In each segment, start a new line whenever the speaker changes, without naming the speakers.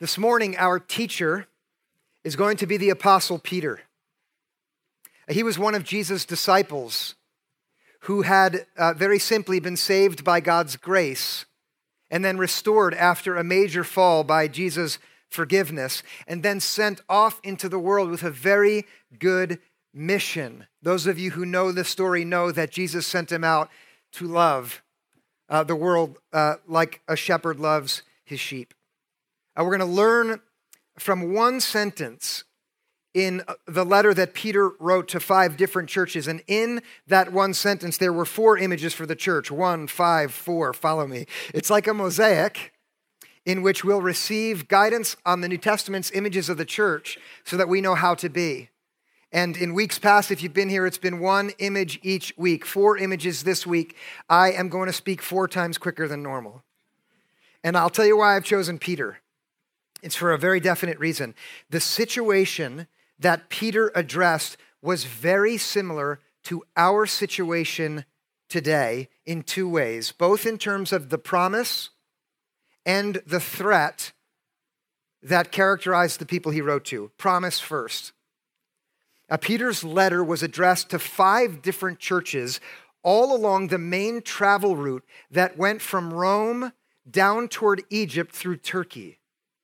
This morning, our teacher is going to be the Apostle Peter. He was one of Jesus' disciples who had uh, very simply been saved by God's grace and then restored after a major fall by Jesus' forgiveness, and then sent off into the world with a very good mission. Those of you who know the story know that Jesus sent him out to love uh, the world uh, like a shepherd loves his sheep. Uh, we're going to learn from one sentence in uh, the letter that Peter wrote to five different churches. And in that one sentence, there were four images for the church one, five, four. Follow me. It's like a mosaic in which we'll receive guidance on the New Testament's images of the church so that we know how to be. And in weeks past, if you've been here, it's been one image each week, four images this week. I am going to speak four times quicker than normal. And I'll tell you why I've chosen Peter. It's for a very definite reason. The situation that Peter addressed was very similar to our situation today in two ways, both in terms of the promise and the threat that characterized the people he wrote to. Promise first. Now, Peter's letter was addressed to five different churches all along the main travel route that went from Rome down toward Egypt through Turkey,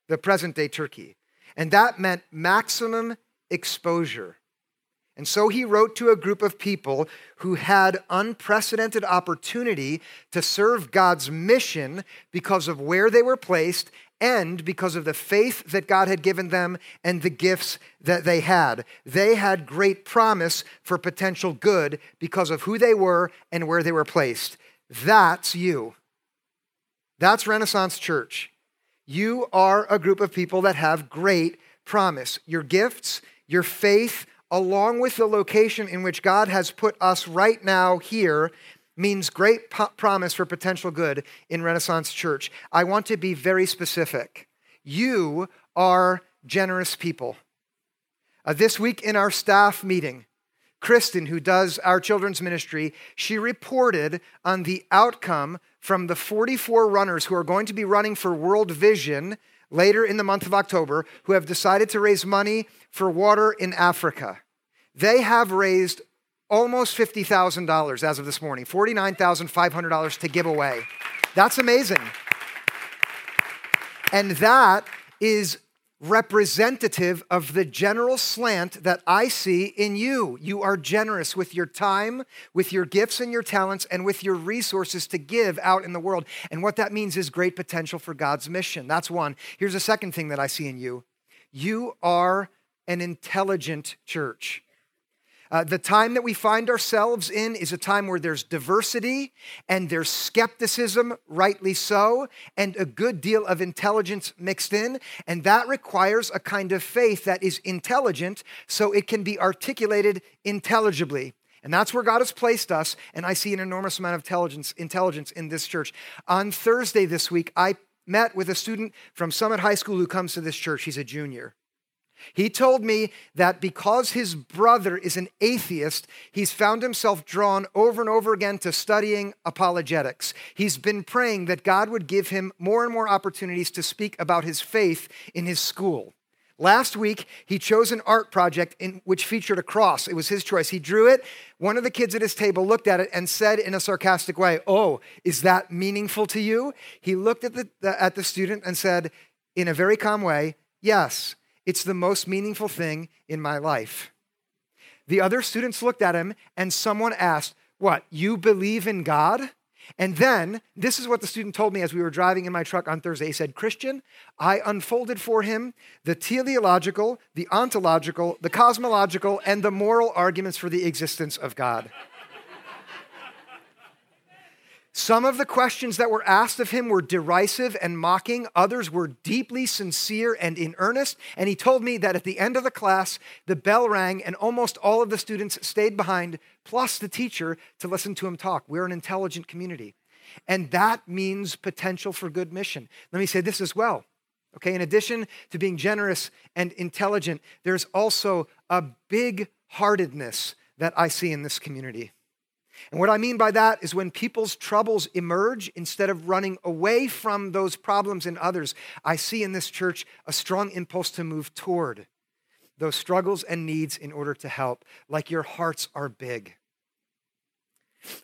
the present day Turkey. And that meant maximum exposure. And so he wrote to a group of people who had unprecedented opportunity to serve God's mission because of where they were placed and because of the faith that God had given them and the gifts that they had. They had great promise for potential good because of who they were and where they were placed. That's you. That's Renaissance Church. You are a group of people that have great promise. Your gifts, your faith, along with the location in which God has put us right now here, means great po- promise for potential good in Renaissance Church. I want to be very specific. You are generous people. Uh, this week in our staff meeting, Kristen, who does our children's ministry, she reported on the outcome from the 44 runners who are going to be running for World Vision later in the month of October who have decided to raise money for water in Africa. They have raised almost $50,000 as of this morning, $49,500 to give away. That's amazing. And that is representative of the general slant that I see in you. You are generous with your time, with your gifts and your talents, and with your resources to give out in the world. And what that means is great potential for God's mission. That's one. Here's a second thing that I see in you you are an intelligent church. Uh, the time that we find ourselves in is a time where there's diversity and there's skepticism, rightly so, and a good deal of intelligence mixed in. And that requires a kind of faith that is intelligent so it can be articulated intelligibly. And that's where God has placed us. And I see an enormous amount of intelligence, intelligence in this church. On Thursday this week, I met with a student from Summit High School who comes to this church. He's a junior. He told me that because his brother is an atheist, he's found himself drawn over and over again to studying apologetics. He's been praying that God would give him more and more opportunities to speak about his faith in his school. Last week, he chose an art project in which featured a cross. It was his choice. He drew it. One of the kids at his table looked at it and said in a sarcastic way, Oh, is that meaningful to you? He looked at the, at the student and said, in a very calm way, Yes. It's the most meaningful thing in my life. The other students looked at him and someone asked, What, you believe in God? And then, this is what the student told me as we were driving in my truck on Thursday. He said, Christian, I unfolded for him the teleological, the ontological, the cosmological, and the moral arguments for the existence of God. Some of the questions that were asked of him were derisive and mocking, others were deeply sincere and in earnest. And he told me that at the end of the class, the bell rang and almost all of the students stayed behind, plus the teacher, to listen to him talk. We're an intelligent community. And that means potential for good mission. Let me say this as well. Okay, in addition to being generous and intelligent, there's also a big heartedness that I see in this community. And what I mean by that is when people's troubles emerge, instead of running away from those problems in others, I see in this church a strong impulse to move toward those struggles and needs in order to help, like your hearts are big.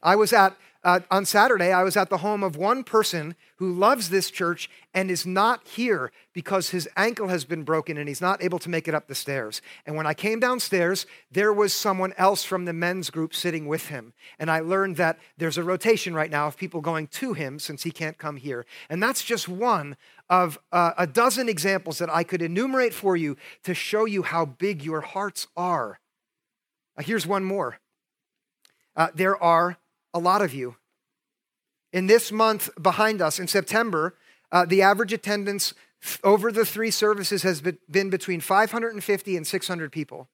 I was at uh, on Saturday, I was at the home of one person who loves this church and is not here because his ankle has been broken and he's not able to make it up the stairs. And when I came downstairs, there was someone else from the men's group sitting with him. And I learned that there's a rotation right now of people going to him since he can't come here. And that's just one of uh, a dozen examples that I could enumerate for you to show you how big your hearts are. Uh, here's one more. Uh, there are a lot of you. In this month behind us, in September, uh, the average attendance over the three services has been between 550 and 600 people.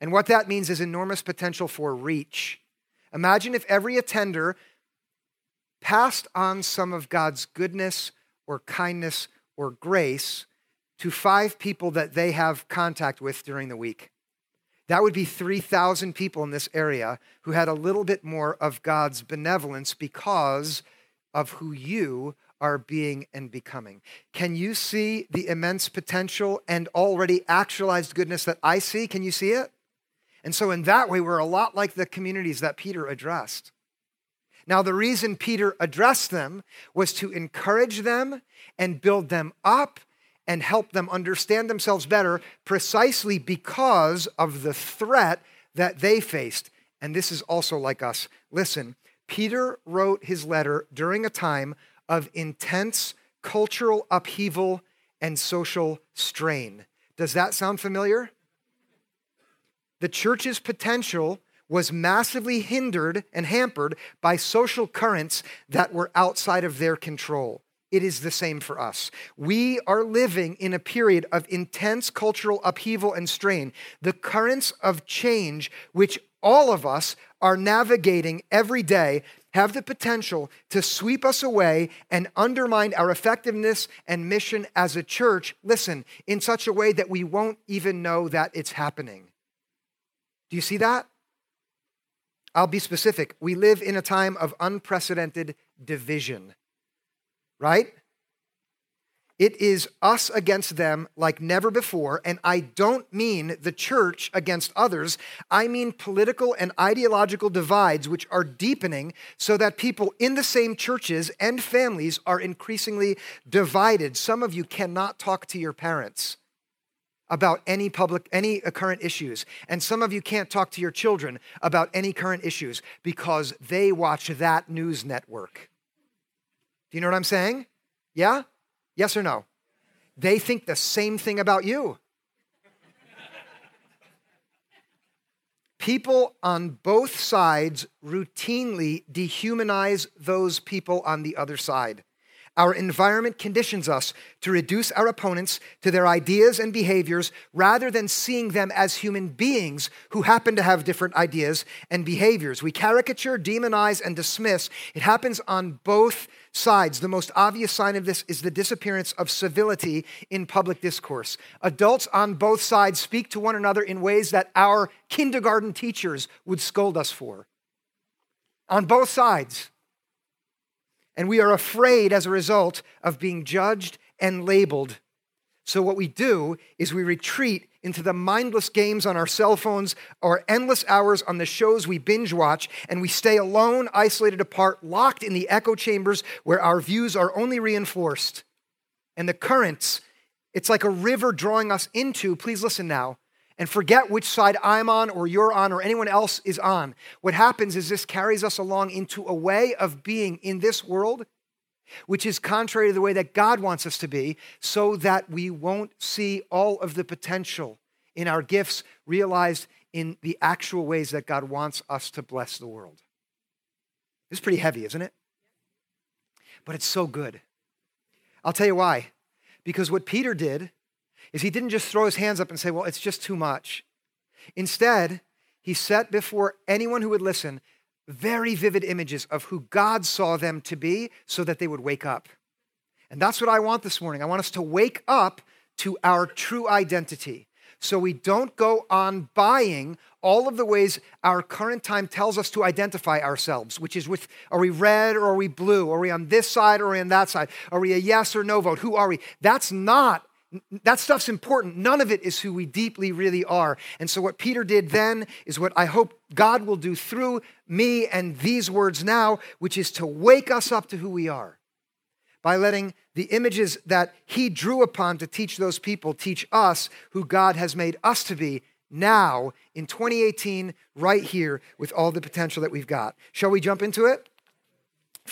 And what that means is enormous potential for reach. Imagine if every attender passed on some of God's goodness or kindness or grace to five people that they have contact with during the week. That would be 3,000 people in this area who had a little bit more of God's benevolence because of who you are being and becoming. Can you see the immense potential and already actualized goodness that I see? Can you see it? And so, in that way, we're a lot like the communities that Peter addressed. Now, the reason Peter addressed them was to encourage them and build them up and help them understand themselves better precisely because of the threat that they faced. And this is also like us. Listen, Peter wrote his letter during a time of intense cultural upheaval and social strain. Does that sound familiar? The church's potential was massively hindered and hampered by social currents that were outside of their control it is the same for us. We are living in a period of intense cultural upheaval and strain. The currents of change, which all of us are navigating every day, have the potential to sweep us away and undermine our effectiveness and mission as a church, listen, in such a way that we won't even know that it's happening. Do you see that? I'll be specific. We live in a time of unprecedented division right? It is us against them like never before. And I don't mean the church against others. I mean political and ideological divides, which are deepening so that people in the same churches and families are increasingly divided. Some of you cannot talk to your parents about any public any uh, current issues and some of you can't talk to your children about any current issues because they watch that news network do you know what I'm saying? Yeah? Yes or no? They think the same thing about you. People on both sides routinely dehumanize those people on the other side. Our environment conditions us to reduce our opponents to their ideas and behaviors rather than seeing them as human beings who happen to have different ideas and behaviors. We caricature, demonize, and dismiss. It happens on both sides. The most obvious sign of this is the disappearance of civility in public discourse. Adults on both sides speak to one another in ways that our kindergarten teachers would scold us for. On both sides. And we are afraid as a result of being judged and labeled. So, what we do is we retreat into the mindless games on our cell phones or endless hours on the shows we binge watch, and we stay alone, isolated apart, locked in the echo chambers where our views are only reinforced. And the currents, it's like a river drawing us into, please listen now, and forget which side I'm on or you're on or anyone else is on. What happens is this carries us along into a way of being in this world which is contrary to the way that God wants us to be, so that we won't see all of the potential in our gifts realized in the actual ways that God wants us to bless the world. It's pretty heavy, isn't it? But it's so good. I'll tell you why. Because what Peter did is he didn't just throw his hands up and say, well, it's just too much. Instead, he set before anyone who would listen very vivid images of who God saw them to be so that they would wake up. And that's what I want this morning. I want us to wake up to our true identity. so we don't go on buying all of the ways our current time tells us to identify ourselves, which is with are we red or are we blue? Are we on this side or on that side? Are we a yes or no vote? Who are we? That's not that stuff's important. None of it is who we deeply really are. And so, what Peter did then is what I hope God will do through me and these words now, which is to wake us up to who we are by letting the images that he drew upon to teach those people teach us who God has made us to be now in 2018, right here, with all the potential that we've got. Shall we jump into it?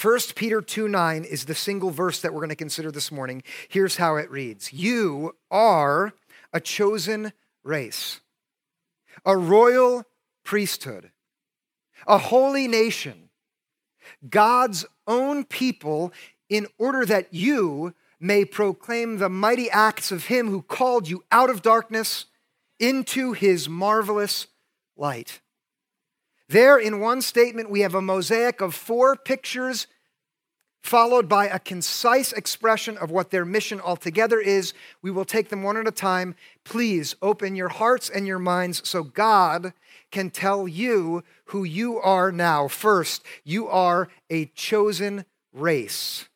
1 Peter 2 9 is the single verse that we're going to consider this morning. Here's how it reads You are a chosen race, a royal priesthood, a holy nation, God's own people, in order that you may proclaim the mighty acts of Him who called you out of darkness into His marvelous light. There, in one statement, we have a mosaic of four pictures, followed by a concise expression of what their mission altogether is. We will take them one at a time. Please open your hearts and your minds so God can tell you who you are now. First, you are a chosen race.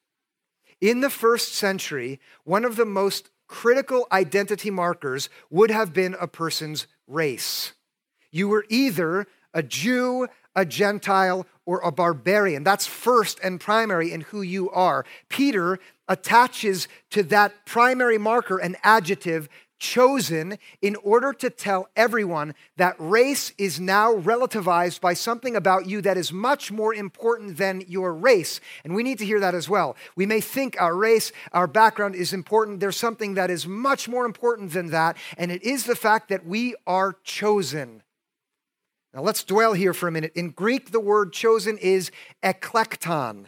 In the first century, one of the most critical identity markers would have been a person's race. You were either a Jew, a Gentile, or a barbarian. That's first and primary in who you are. Peter attaches to that primary marker an adjective chosen in order to tell everyone that race is now relativized by something about you that is much more important than your race. And we need to hear that as well. We may think our race, our background is important. There's something that is much more important than that, and it is the fact that we are chosen. Now let's dwell here for a minute. In Greek, the word chosen is eklekton.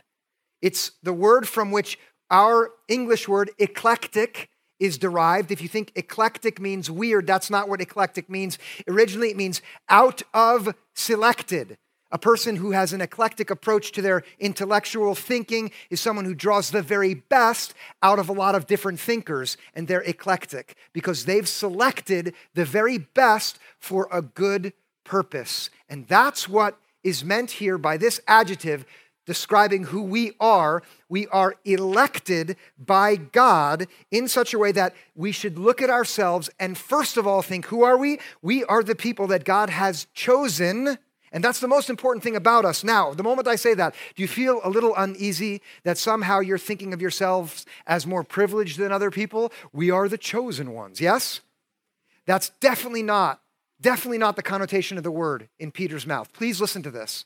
It's the word from which our English word eclectic is derived. If you think eclectic means weird, that's not what eclectic means. Originally, it means out of selected. A person who has an eclectic approach to their intellectual thinking is someone who draws the very best out of a lot of different thinkers, and they're eclectic because they've selected the very best for a good purpose. And that's what is meant here by this adjective describing who we are. We are elected by God in such a way that we should look at ourselves and first of all think, who are we? We are the people that God has chosen. And that's the most important thing about us. Now, the moment I say that, do you feel a little uneasy that somehow you're thinking of yourselves as more privileged than other people? We are the chosen ones, yes? That's definitely not, definitely not the connotation of the word in Peter's mouth. Please listen to this.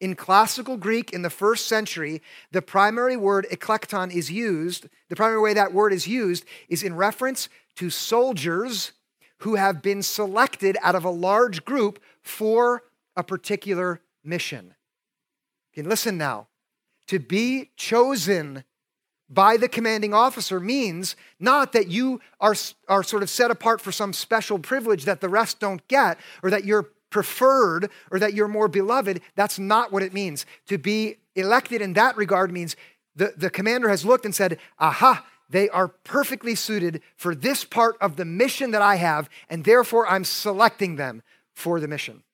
In classical Greek in the first century, the primary word eklekton is used, the primary way that word is used is in reference to soldiers who have been selected out of a large group for a particular mission. Okay, listen now. To be chosen by the commanding officer means not that you are, are sort of set apart for some special privilege that the rest don't get, or that you're preferred or that you're more beloved. That's not what it means. To be elected in that regard means the, the commander has looked and said, aha, they are perfectly suited for this part of the mission that I have, and therefore I'm selecting them for the mission.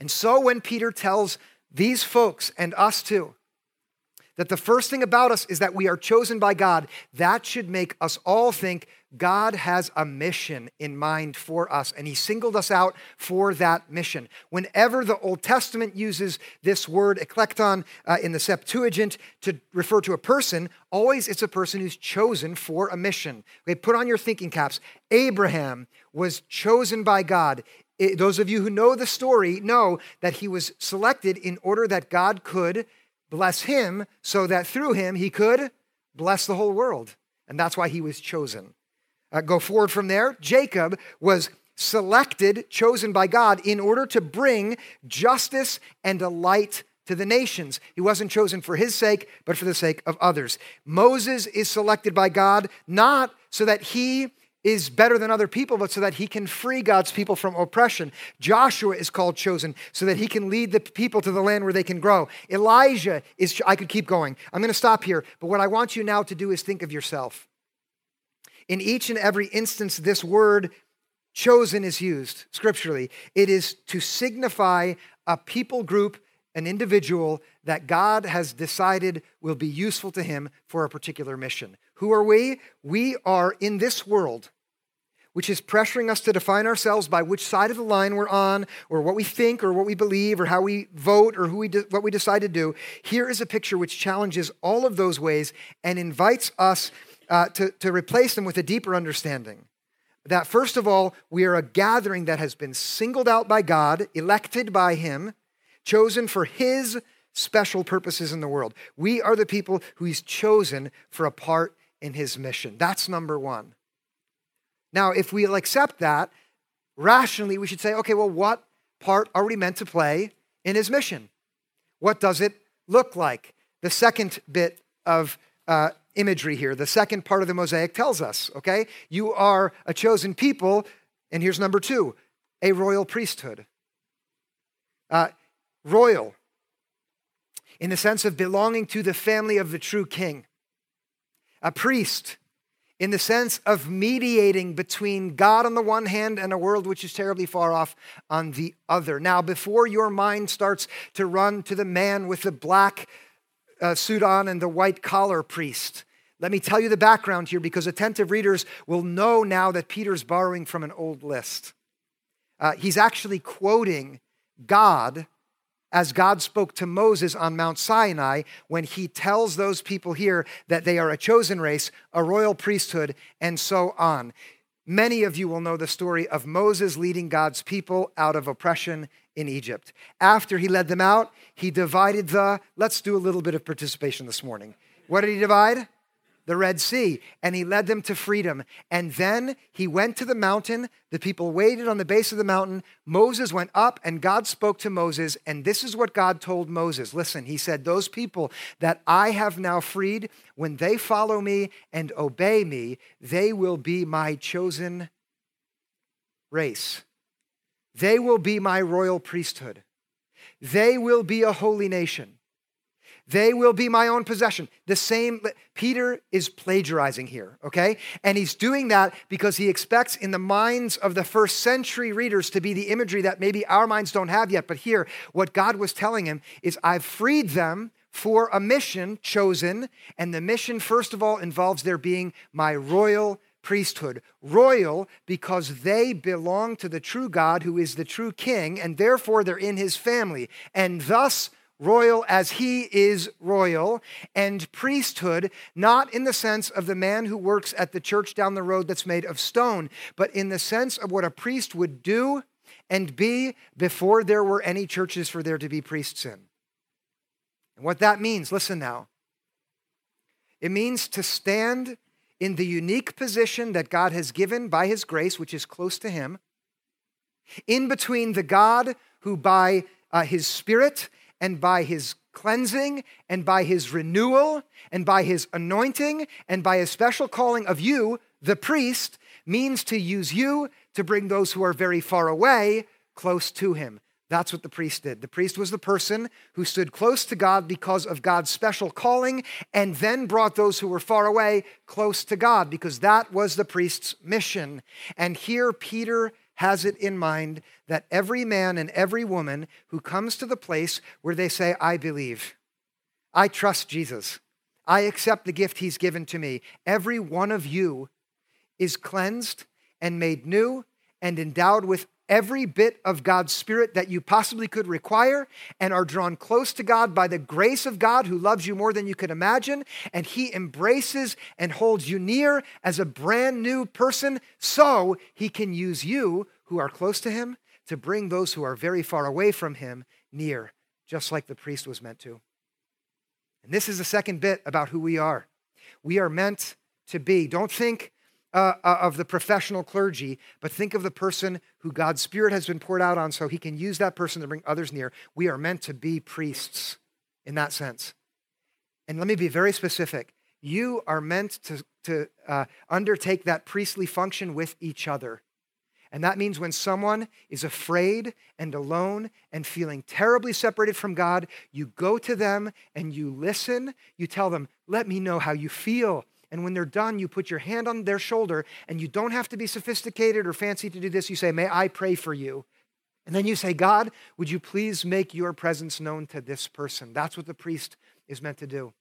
And so when Peter tells these folks and us too, that the first thing about us is that we are chosen by God, that should make us all think God has a mission in mind for us, and He singled us out for that mission. Whenever the Old Testament uses this word eklekton uh, in the Septuagint to refer to a person, always it's a person who's chosen for a mission. Okay, put on your thinking caps. Abraham was chosen by God. It, those of you who know the story know that he was selected in order that God could bless him so that through him he could bless the whole world. And that's why he was chosen. Uh, go forward from there. Jacob was selected, chosen by God, in order to bring justice and a light to the nations. He wasn't chosen for his sake, but for the sake of others. Moses is selected by God not so that he is better than other people, but so that he can free God's people from oppression. Joshua is called chosen so that he can lead the people to the land where they can grow. Elijah is, I could keep going. I'm going to stop here, but what I want you now to do is think of yourself. In each and every instance, this word chosen is used scripturally, it is to signify a people group, an individual that God has decided will be useful to him for a particular mission. Who are we? We are in this world which is pressuring us to define ourselves by which side of the line we're on, or what we think, or what we believe, or how we vote, or who we de- what we decide to do. Here is a picture which challenges all of those ways and invites us uh, to, to replace them with a deeper understanding. That first of all, we are a gathering that has been singled out by God, elected by Him, chosen for His special purposes in the world. We are the people who He's chosen for a part in His mission. That's number one. Now, if we'll accept that, rationally, we should say, okay, well, what part are we meant to play in his mission? What does it look like? The second bit of uh, imagery here, the second part of the mosaic tells us, okay? You are a chosen people, and here's number two a royal priesthood. Uh, royal, in the sense of belonging to the family of the true king. A priest, in the sense of mediating between God on the one hand and a world which is terribly far off on the other. Now, before your mind starts to run to the man with the black uh, suit on and the white collar priest, let me tell you the background here because attentive readers will know now that Peter's borrowing from an old list. Uh, he's actually quoting God as God spoke to Moses on Mount Sinai when he tells those people here that they are a chosen race, a royal priesthood, and so on. Many of you will know the story of Moses leading God's people out of oppression in Egypt. After he led them out, he divided the, let's do a little bit of participation this morning. What did he divide? The Red Sea, and he led them to freedom. And then he went to the mountain. The people waited on the base of the mountain. Moses went up, and God spoke to Moses. And this is what God told Moses Listen, he said, Those people that I have now freed, when they follow me and obey me, they will be my chosen race. They will be my royal priesthood. They will be a holy nation. They will be my own possession. The same, Peter is plagiarizing here, okay? And he's doing that because he expects in the minds of the first century readers to be the imagery that maybe our minds don't have yet. But here, what God was telling him is, I've freed them for a mission chosen. And the mission, first of all, involves their being my royal priesthood. Royal because they belong to the true God who is the true king, and therefore they're in his family. And thus, royal as he is royal, and priesthood, not in the sense of the man who works at the church down the road that's made of stone, but in the sense of what a priest would do and be before there were any churches for there to be priests in. And what that means, listen now, it means to stand in the unique position that God has given by his grace, which is close to him, in between the God who by uh, his spirit and by his cleansing and by his renewal and by his anointing and by his special calling of you, the priest, means to use you to bring those who are very far away close to him. That's what the priest did. The priest was the person who stood close to God because of God's special calling and then brought those who were far away close to God because that was the priest's mission. And here Peter has it in mind that every man and every woman who comes to the place where they say, I believe, I trust Jesus, I accept the gift he's given to me, every one of you is cleansed and made new and endowed with every bit of God's Spirit that you possibly could require and are drawn close to God by the grace of God who loves you more than you could imagine. And He embraces and holds you near as a brand new person so He can use you who are close to Him to bring those who are very far away from Him near, just like the priest was meant to. And this is the second bit about who we are. We are meant to be. Don't think uh, uh, of the professional clergy, but think of the person who God's Spirit has been poured out on so he can use that person to bring others near. We are meant to be priests in that sense. And let me be very specific. You are meant to, to uh, undertake that priestly function with each other. And that means when someone is afraid and alone and feeling terribly separated from God, you go to them and you listen. You tell them, Let me know how you feel And when they're done, you put your hand on their shoulder, and you don't have to be sophisticated or fancy to do this. You say, May I pray for you? And then you say, God, would you please make your presence known to this person? That's what the priest is meant to do.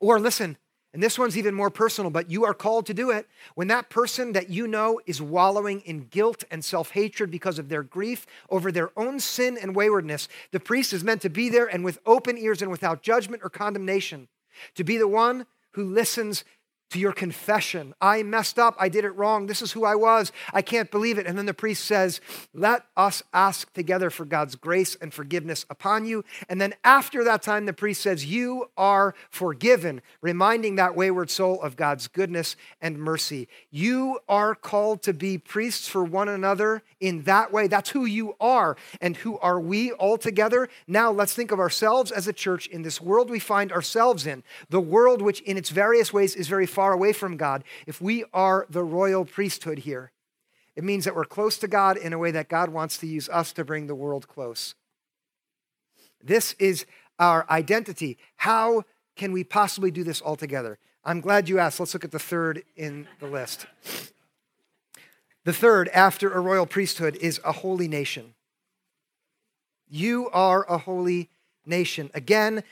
Or listen, and this one's even more personal, but you are called to do it. When that person that you know is wallowing in guilt and self hatred because of their grief over their own sin and waywardness, the priest is meant to be there and with open ears and without judgment or condemnation, to be the one who listens to your confession. I messed up. I did it wrong. This is who I was. I can't believe it. And then the priest says, Let us ask together for God's grace and forgiveness upon you. And then after that time, the priest says, You are forgiven, reminding that wayward soul of God's goodness and mercy. You are called to be priests for one another in that way. That's who you are. And who are we all together? Now let's think of ourselves as a church in this world we find ourselves in, the world which in its various ways is very far away from God, if we are the royal priesthood here, it means that we're close to God in a way that God wants to use us to bring the world close. This is our identity. How can we possibly do this all together? I'm glad you asked. Let's look at the third in the list. The third, after a royal priesthood, is a holy nation. You are a holy nation. Again,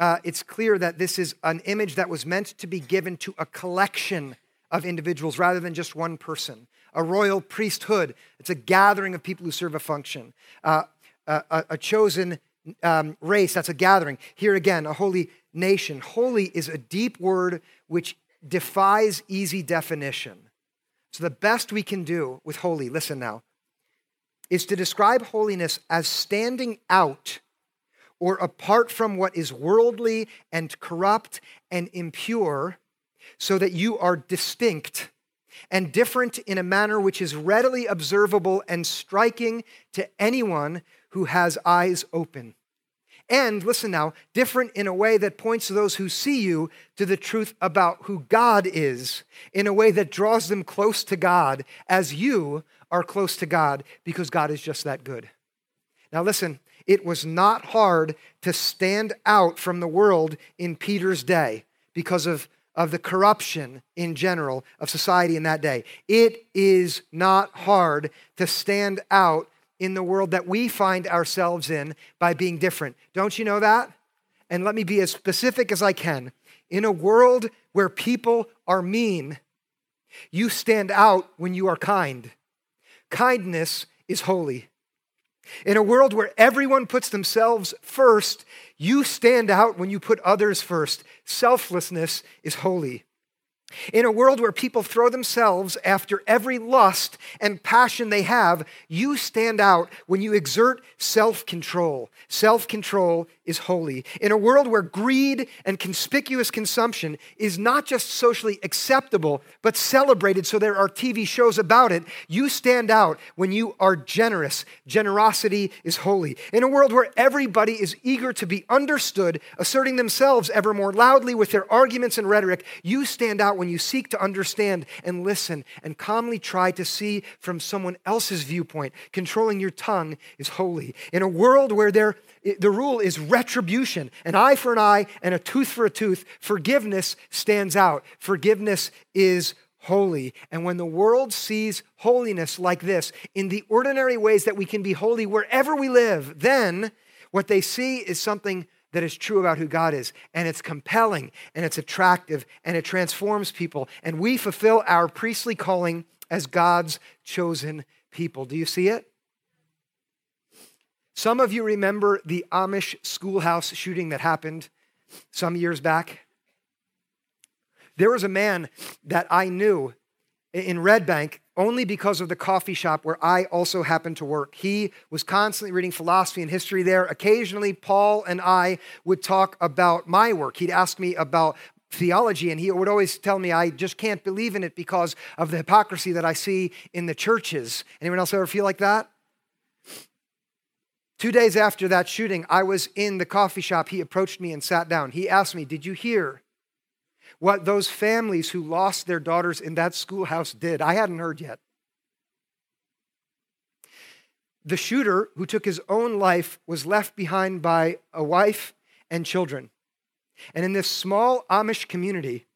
uh, it's clear that this is an image that was meant to be given to a collection of individuals rather than just one person. A royal priesthood, it's a gathering of people who serve a function. Uh, a, a, chosen um, race, that's a gathering. Here again, a holy nation. Holy is a deep word which defies easy definition. So, the best we can do with holy, listen now, is to describe holiness as standing out or apart from what is worldly and corrupt and impure, so that you are distinct and different in a manner which is readily observable and striking to anyone who has eyes open. And listen now, different in a way that points those who see you to the truth about who God is, in a way that draws them close to God as you are close to God because God is just that good. Now, listen, it was not hard to stand out from the world in Peter's day because of, of the corruption in general of society in that day. It is not hard to stand out in the world that we find ourselves in by being different. Don't you know that? And let me be as specific as I can. In a world where people are mean, you stand out when you are kind. Kindness is holy. In a world where everyone puts themselves first, you stand out when you put others first. Selflessness is holy. In a world where people throw themselves after every lust and passion they have, you stand out when you exert self control. Self control is holy. In a world where greed and conspicuous consumption is not just socially acceptable, but celebrated so there are TV shows about it, you stand out when you are generous. Generosity is holy. In a world where everybody is eager to be understood, asserting themselves ever more loudly with their arguments and rhetoric, you stand out when you seek to understand and listen and calmly try to see from someone else's viewpoint. Controlling your tongue is holy. In a world where there, the rule is retribution, an eye for an eye and a tooth for a tooth, forgiveness stands out. Forgiveness is holy. And when the world sees holiness like this, in the ordinary ways that we can be holy wherever we live, then what they see is something that is true about who God is. And it's compelling and it's attractive and it transforms people. And we fulfill our priestly calling as God's chosen people. Do you see it? Some of you remember the Amish schoolhouse shooting that happened some years back. There was a man that I knew in Red Bank only because of the coffee shop where I also happened to work. He was constantly reading philosophy and history there. Occasionally, Paul and I would talk about my work. He'd ask me about theology, and he would always tell me I just can't believe in it because of the hypocrisy that I see in the churches. Anyone else ever feel like that? Two days after that shooting, I was in the coffee shop. He approached me and sat down. He asked me, Did you hear what those families who lost their daughters in that schoolhouse did. I hadn't heard yet. The shooter who took his own life was left behind by a wife and children. And in this small Amish community,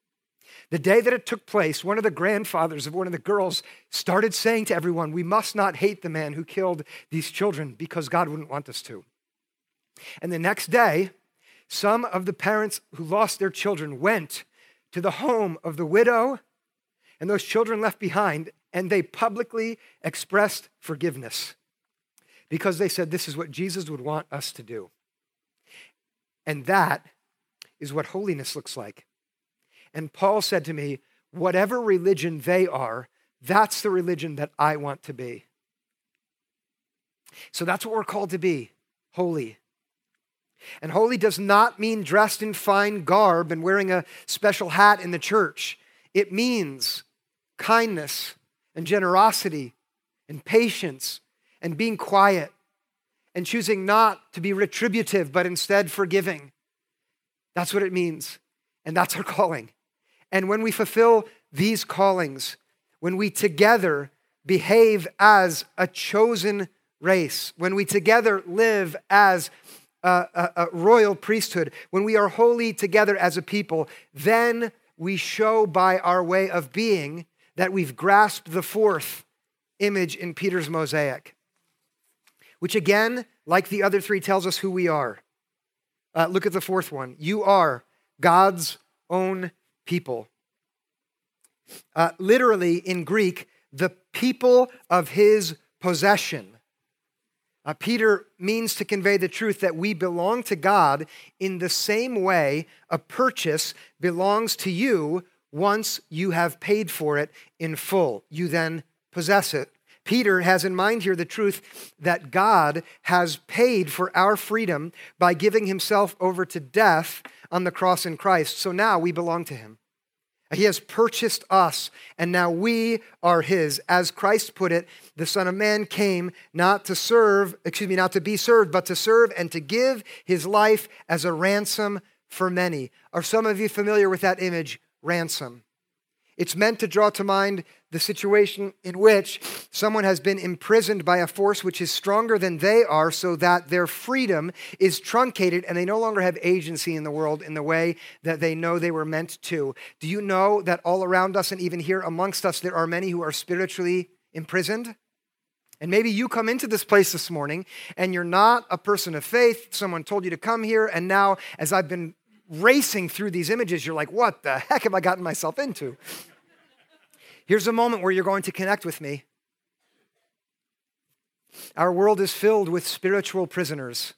The day that it took place, one of the grandfathers of one of the girls started saying to everyone, We must not hate the man who killed these children because God wouldn't want us to. And the next day, some of the parents who lost their children went to the home of the widow and those children left behind, and they publicly expressed forgiveness because they said, This is what Jesus would want us to do. And that is what holiness looks like. And Paul said to me, Whatever religion they are, that's the religion that I want to be. So that's what we're called to be holy. And holy does not mean dressed in fine garb and wearing a special hat in the church. It means kindness and generosity and patience and being quiet and choosing not to be retributive, but instead forgiving. That's what it means. And that's our calling. And when we fulfill these callings, when we together behave as a chosen race, when we together live as a, a, a, royal priesthood, when we are holy together as a people, then we show by our way of being that we've grasped the fourth image in Peter's mosaic, which again, like the other three, tells us who we are. Uh, look at the fourth one. You are God's own people. Uh, literally in Greek, the people of his possession. Uh, Peter means to convey the truth that we belong to God in the same way a purchase belongs to you once you have paid for it in full. You then possess it. Peter has in mind here the truth that God has paid for our freedom by giving himself over to death on the cross in Christ. So now we belong to him. He has purchased us, and now we are his. As Christ put it, the Son of Man came not to serve, excuse me, not to be served, but to serve and to give his life as a ransom for many. Are some of you familiar with that image? Ransom. It's meant to draw to mind the situation in which someone has been imprisoned by a force which is stronger than they are, so that their freedom is truncated and they no longer have agency in the world in the way that they know they were meant to. Do you know that all around us and even here amongst us, there are many who are spiritually imprisoned? And maybe you come into this place this morning and you're not a person of faith. Someone told you to come here, and now, as I've been racing through these images, you're like, what the heck have I gotten myself into? Here's a moment where you're going to connect with me. Our world is filled with spiritual prisoners.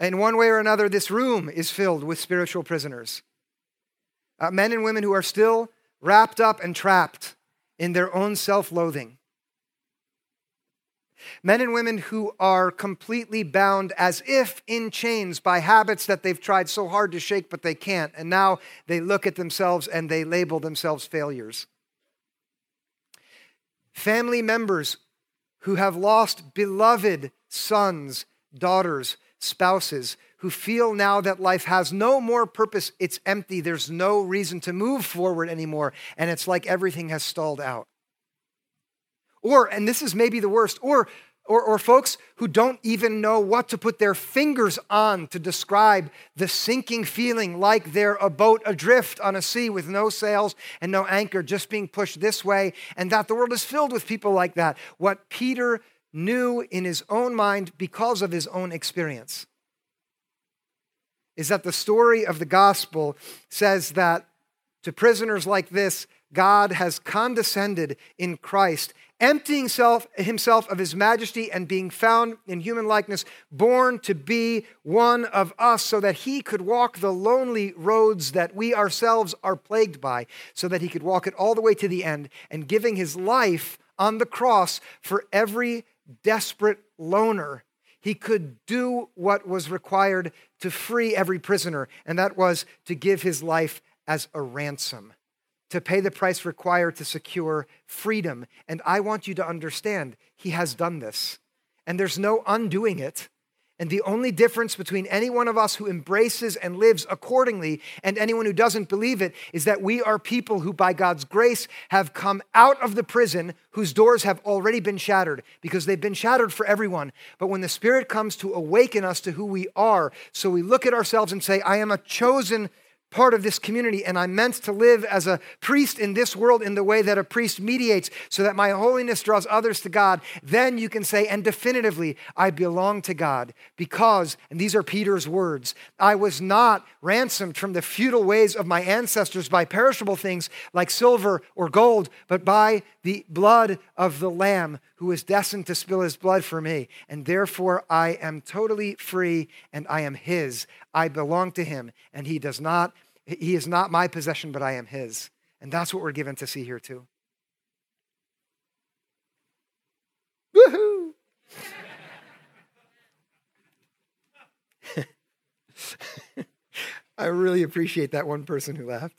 In one way or another, this room is filled with spiritual prisoners. Uh, men and women who are still wrapped up and trapped in their own self loathing. Men and women who are completely bound as if in chains by habits that they've tried so hard to shake, but they can't. And now they look at themselves and they label themselves failures. Family members who have lost beloved sons, daughters, spouses, who feel now that life has no more purpose, it's empty, there's no reason to move forward anymore, and it's like everything has stalled out. Or, and this is maybe the worst, or, or, or folks who don't even know what to put their fingers on to describe the sinking feeling like they're a boat adrift on a sea with no sails and no anchor, just being pushed this way, and that the world is filled with people like that. What Peter knew in his own mind because of his own experience is that the story of the gospel says that to prisoners like this, God has condescended in Christ emptying self, himself of his majesty and being found in human likeness, born to be one of us, so that he could walk the lonely roads that we ourselves are plagued by, so that he could walk it all the way to the end, and giving his life on the cross for every desperate loner. He could do what was required to free every prisoner, and that was to give his life as a ransom to pay the price required to secure freedom. And I want you to understand, he has done this. And there's no undoing it. And the only difference between any one of us who embraces and lives accordingly and anyone who doesn't believe it is that we are people who, by God's grace, have come out of the prison whose doors have already been shattered because they've been shattered for everyone. But when the Spirit comes to awaken us to who we are, so we look at ourselves and say, I am a chosen part of this community and I'm meant to live as a priest in this world in the way that a priest mediates so that my holiness draws others to God, then you can say, and definitively, I belong to God because, and these are Peter's words, I was not ransomed from the futile ways of my ancestors by perishable things like silver or gold, but by the blood of the Lamb who was destined to spill his blood for me. And therefore, I am totally free and I am his. I belong to him, and he does not, he is not my possession, but I am his. And that's what we're given to see here, too. Woohoo! I really appreciate that one person who laughed.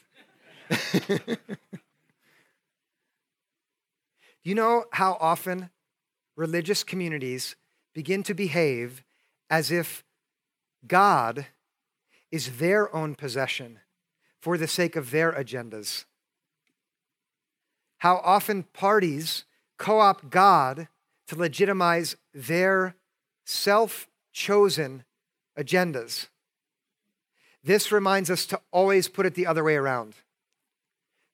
you know how often religious communities begin to behave as if God is their own possession for the sake of their agendas. How often parties co opt God to legitimize their self chosen agendas. This reminds us to always put it the other way around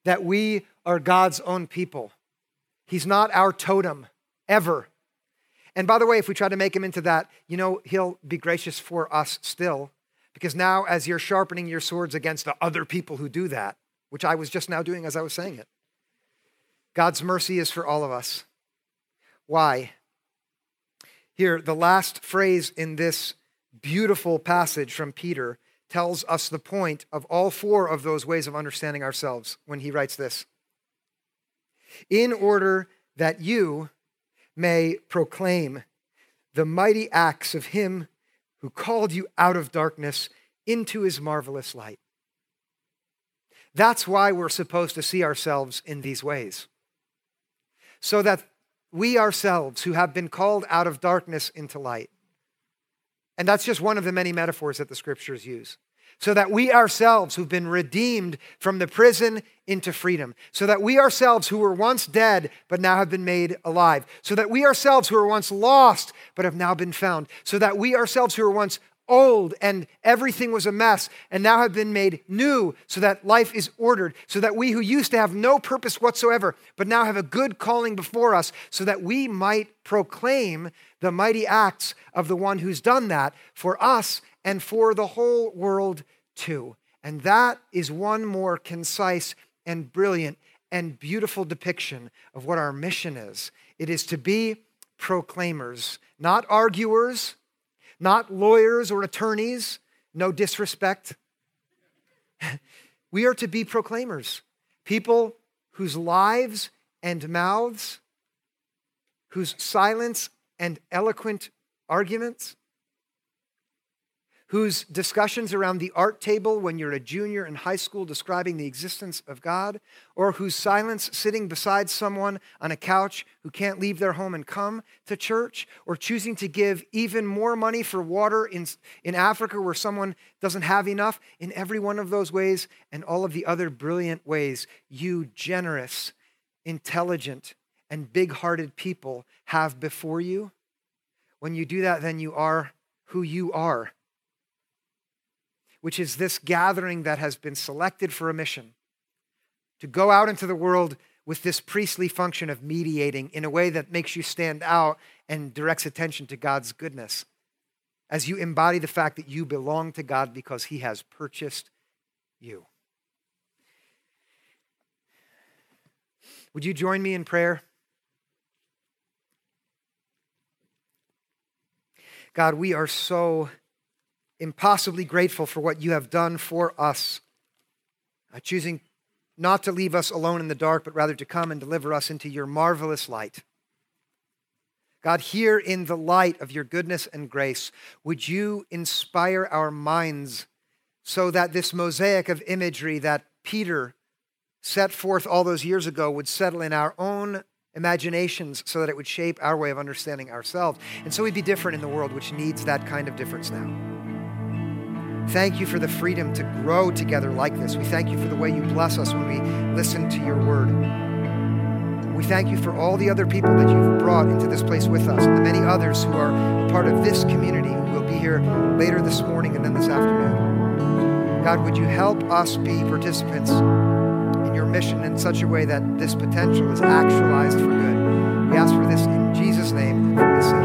that we are God's own people. He's not our totem, ever. And by the way, if we try to make him into that, you know, he'll be gracious for us still. Because now, as you're sharpening your swords against the other people who do that, which I was just now doing as I was saying it, God's mercy is for all of us. Why? Here, the last phrase in this beautiful passage from Peter tells us the point of all four of those ways of understanding ourselves when he writes this In order that you may proclaim the mighty acts of him who called you out of darkness into his marvelous light. That's why we're supposed to see ourselves in these ways. So that we ourselves, who have been called out of darkness into light, and that's just one of the many metaphors that the scriptures use so that we ourselves who've been redeemed from the prison into freedom, so that we ourselves who were once dead but now have been made alive, so that we ourselves who were once lost but have now been found, so that we ourselves who were once old and everything was a mess and now have been made new. So that life is ordered, so that we who used to have no purpose whatsoever but now have a good calling before us, so that we might proclaim the mighty acts of the one who's done that for us and for the whole world too. And that is one more concise and brilliant and beautiful depiction of what our mission is. It is to be proclaimers, not arguers, not lawyers or attorneys, no disrespect. we are to be proclaimers, people whose lives and mouths, whose silence and eloquent arguments whose discussions around the art table when you're a junior in high school describing the existence of God, or whose silence sitting beside someone on a couch who can't leave their home and come to church, or choosing to give even more money for water in, in Africa where someone doesn't have enough, in every one of those ways and all of the other brilliant ways, you generous, intelligent, and big hearted people have before you. When you do that, then you are who you are which is this gathering that has been selected for a mission to go out into the world with this priestly function of mediating in a way that makes you stand out and directs attention to God's goodness as you embody the fact that you belong to God because He has purchased you. Would you join me in prayer? God, we are so impossibly grateful for what you have done for us, uh, choosing not to leave us alone in the dark, but rather to come and deliver us into your marvelous light. God, here in the light of your goodness and grace, would you inspire our minds so that this mosaic of imagery that Peter set forth all those years ago would settle in our own imaginations so that it would shape our way of understanding ourselves. And so we'd be different in the world, which needs that kind of difference now. Thank you for the freedom to grow together like this. We thank you for the way you bless us when we listen to your word. We thank you for all the other people that you've brought into this place with us, and the many others who are part of this community who will be here later this morning and then this afternoon. God, would you help us be participants in your mission in such a way that this potential is actualized for good? We ask for this in Jesus' name for his sake.